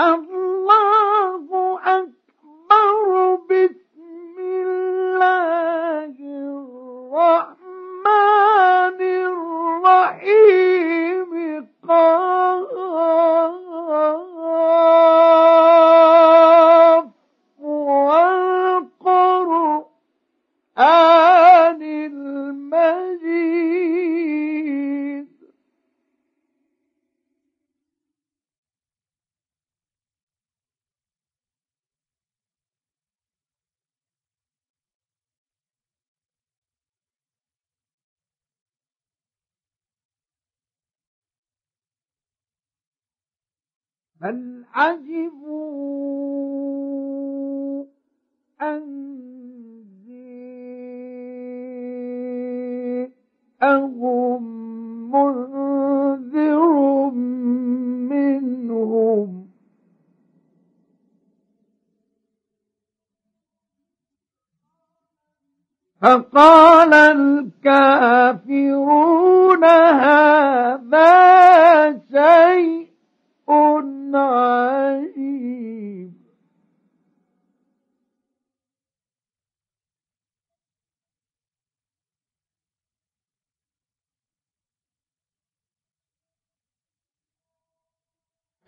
الله بل عجبوا أن جاءهم منذر منهم؟ فقال الكافرون هذا شيء عجيب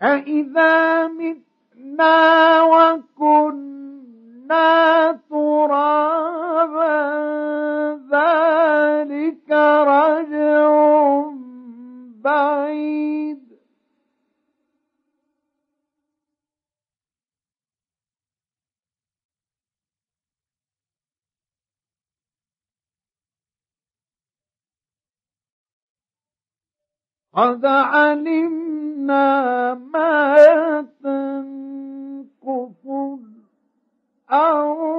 أإذا متنا وكنا ترابا ذلك رجع بعيد. قد علمنا ما تنقص الأرض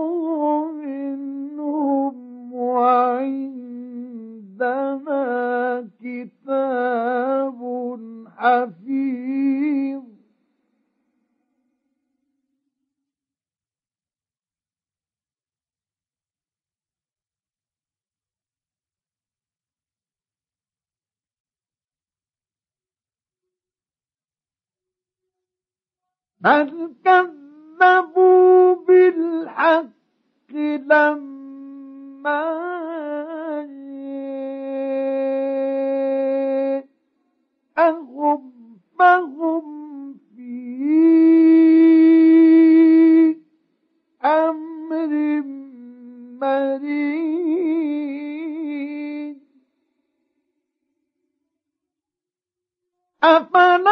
بل كذبوا بالحق لما جاءهم فهم في أمر مريض. أفلم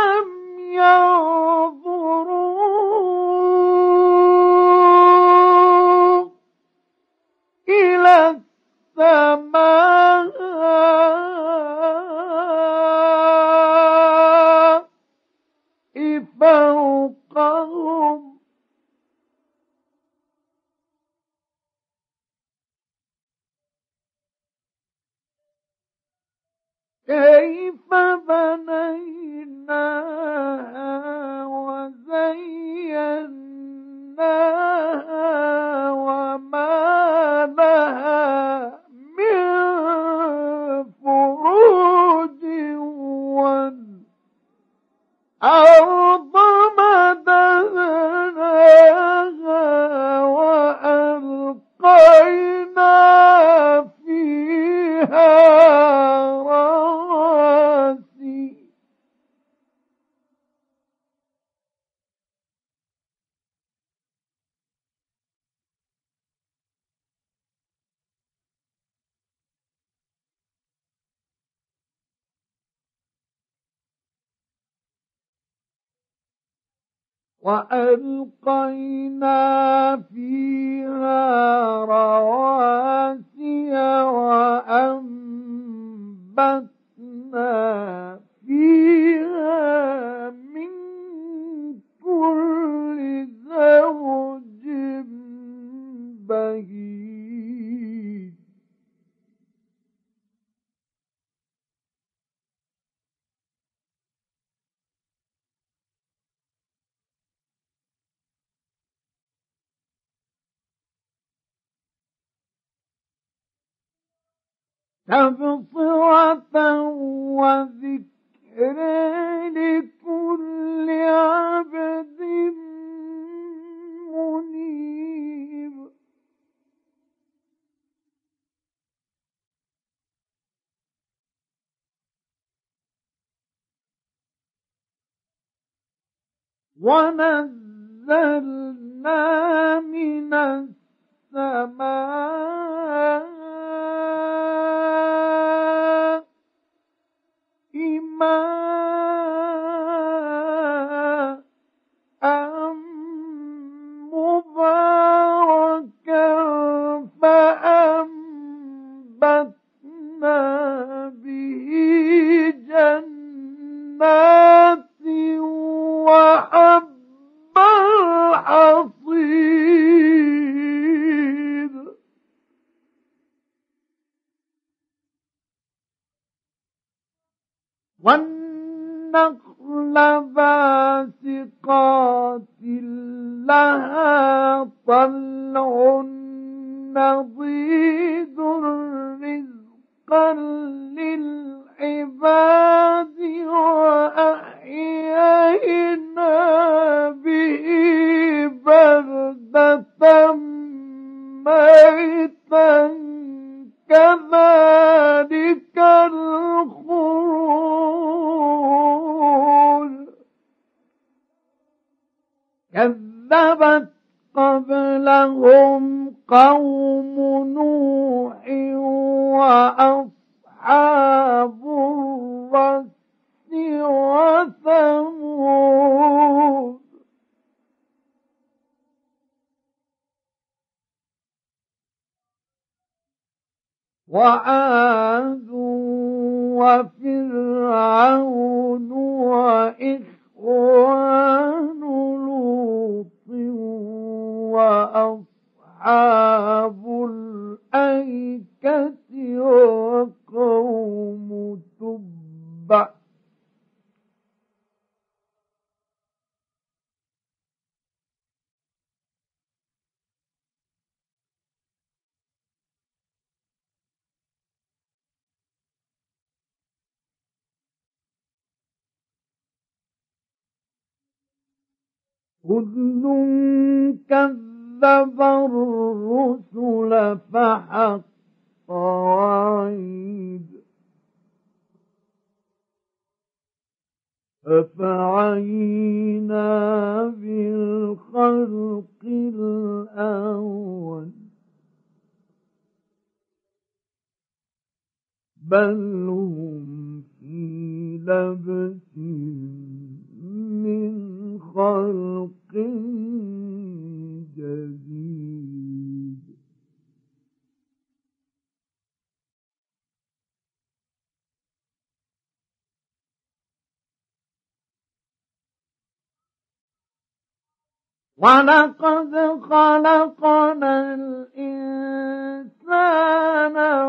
وألقينا فيها رواسي وأنبتنا تبصرة وذكرى لكل عبد منيب. ونزلنا من السماء them? وعاد وفرعون وإخوان لوط وأصحاب كل كذب الرسل فحق وعيد أفعينا بالخلق الأول بل هم في لبس خلق جديد. ولقد خلقنا الإنسان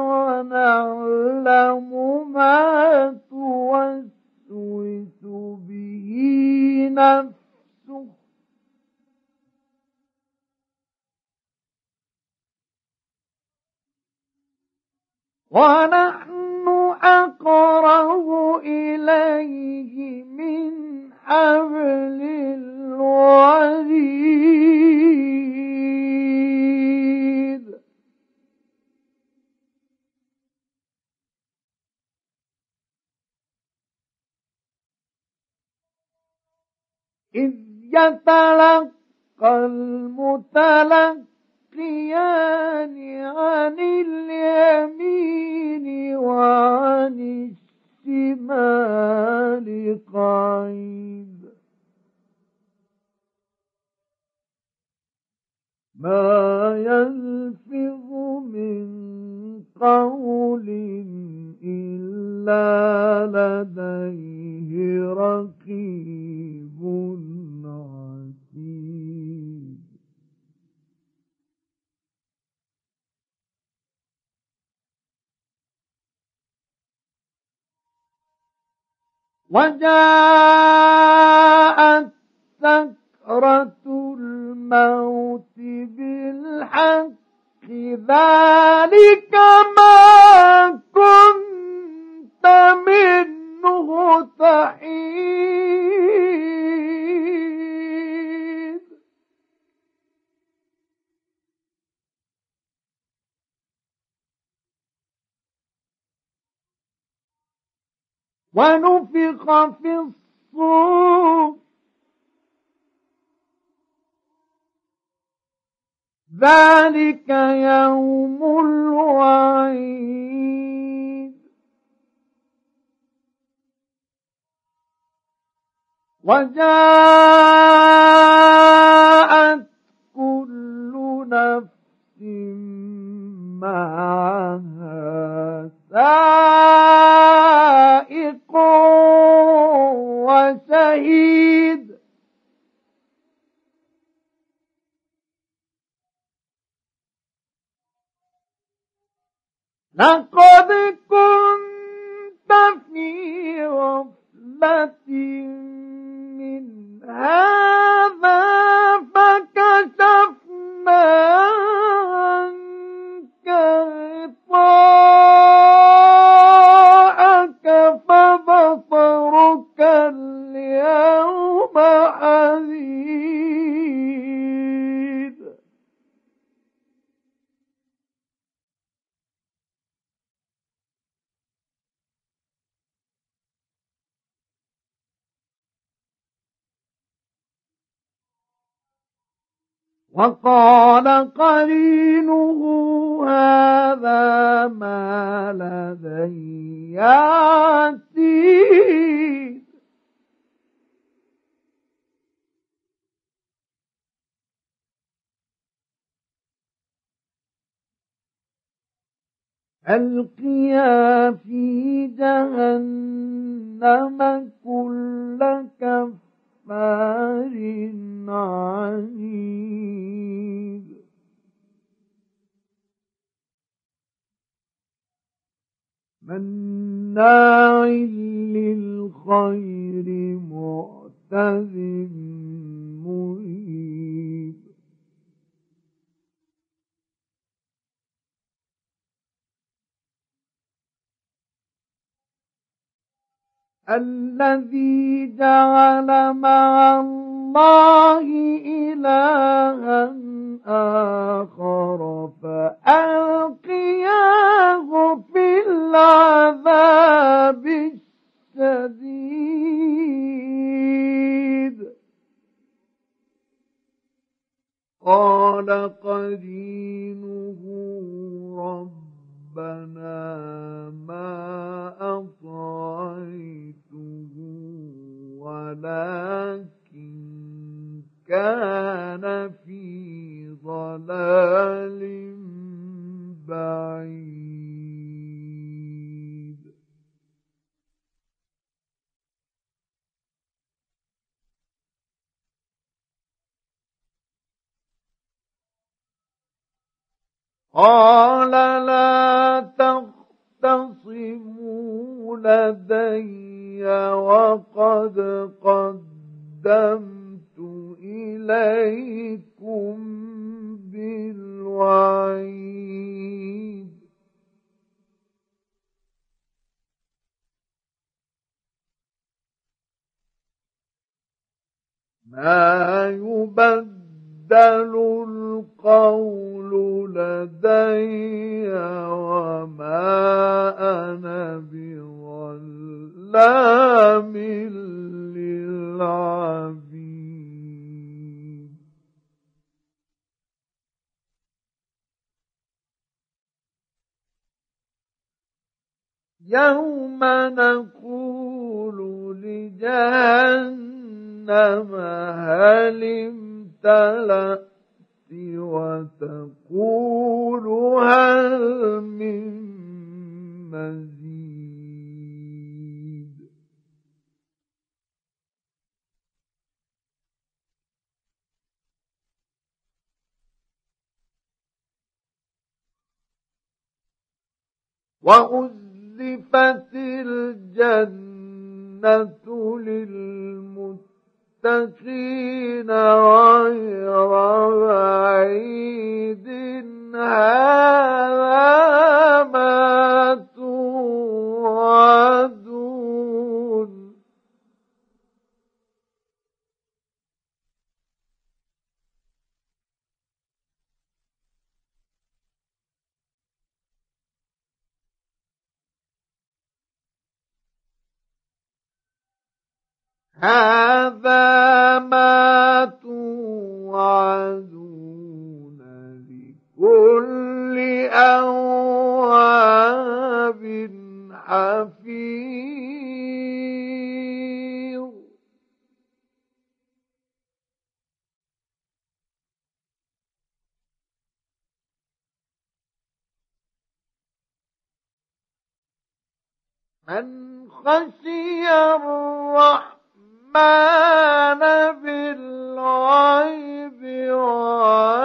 ونعلم ما توسوس به نفسه. ونحن أقرب إليه من حبل الوريد إذ يتلقى المتلقى يبكيان عن اليمين وعن الشمال قعيد ما يلفظ من قول إلا لديه رقيب وجاءت سكرة الموت بالحق. ذلك ما كنت منه تحيد. ونفخ في الصور ذلك يوم الوعيد. وجاءت كل نفس معها سائل لقد كنت في غفلة وقال قرينه هذا ما لدي عتيد. ألقيا في جهنم كل كفر كفار عنيد مناع للخير معتد الذي جعل مع الله إلها آخر فألقياه في العذاب الشديد. قال قرينه ربنا ما ولكن كان في ضلال بعيد. قال لا تختصموا لدي وقد قدمت إليكم بالوعيد. ما يبدل القول لدي وما أنا بظلام للعبيد. يوم نقول لجهنم هل امتلأت وتقول هل من مزيد؟ وأزلفت الجنة للمتقين. المتقين غير بعيد. هذا ما توعدون. هذا ما توعدون لكل أواب حفيظ. من خشي الرحمن بالغيب وجاء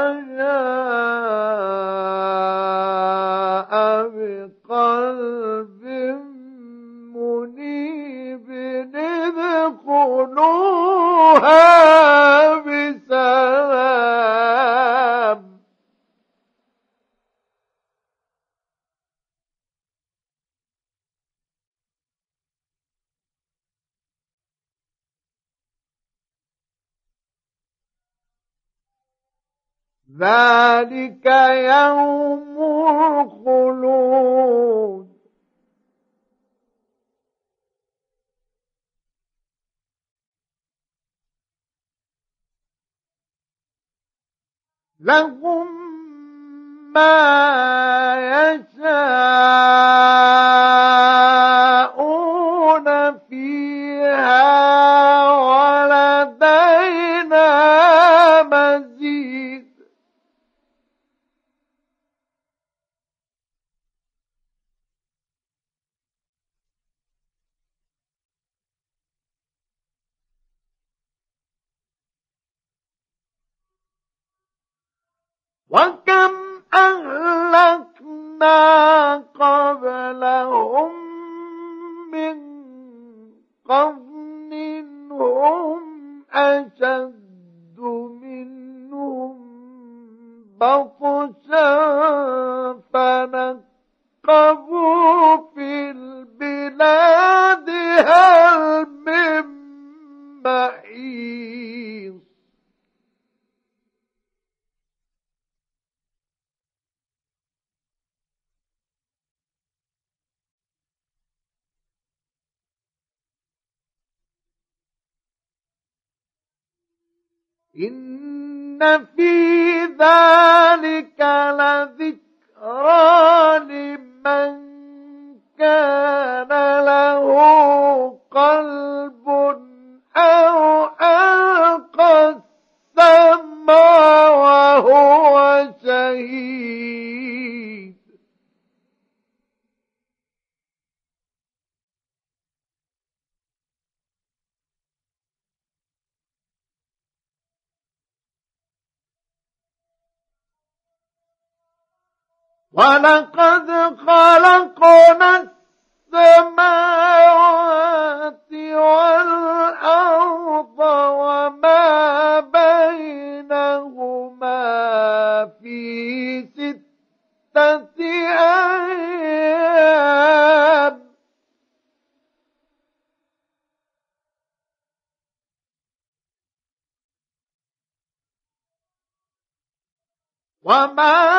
لهم ما يشاءون. قبلهم إن في ولقد خلقنا السماوات والأرض وما بينهما في ستة أيام. وما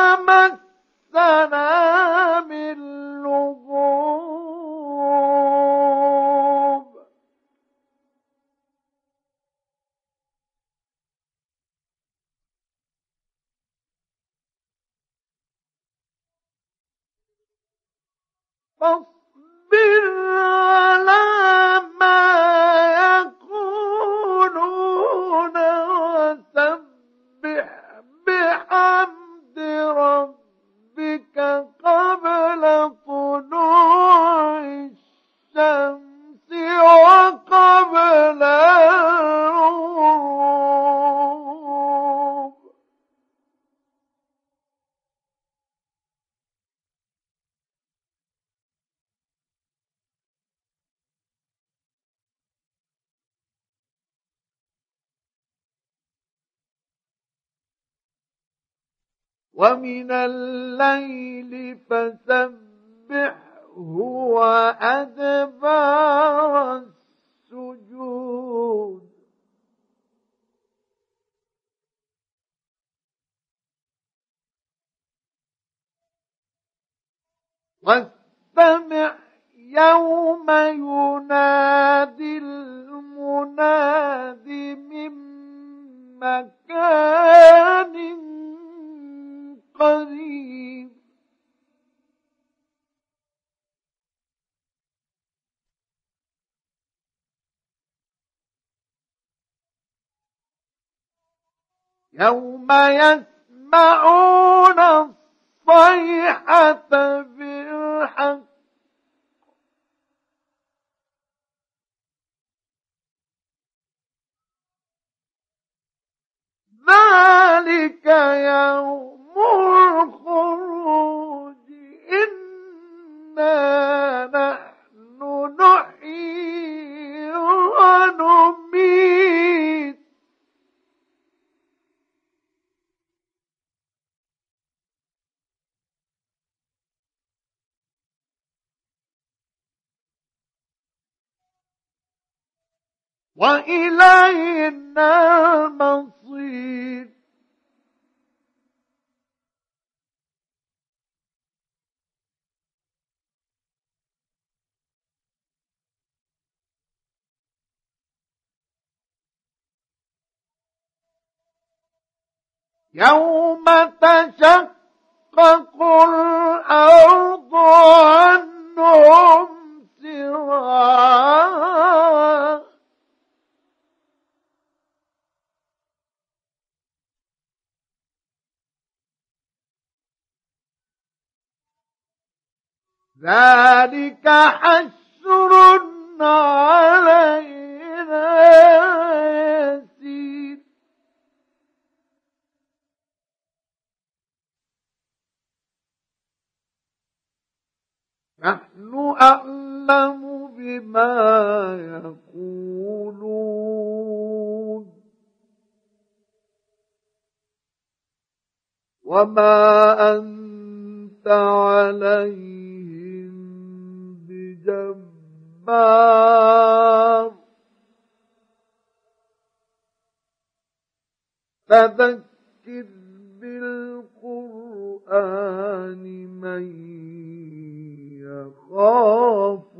ومن الليل فسبحه وأدبار السجود. واستمع يوم ينادي المناد من مكان قريب. يوم يسمعون الصيحة بالحق. ذلك يوم وإلينا المصير. يوم تشقق الأرض عنهم سراعا ذلك حشر علينا يسير. نحن أعلم بما يقولون. وما أنت عليهم بجبار فذكر بالقرآن من يخاف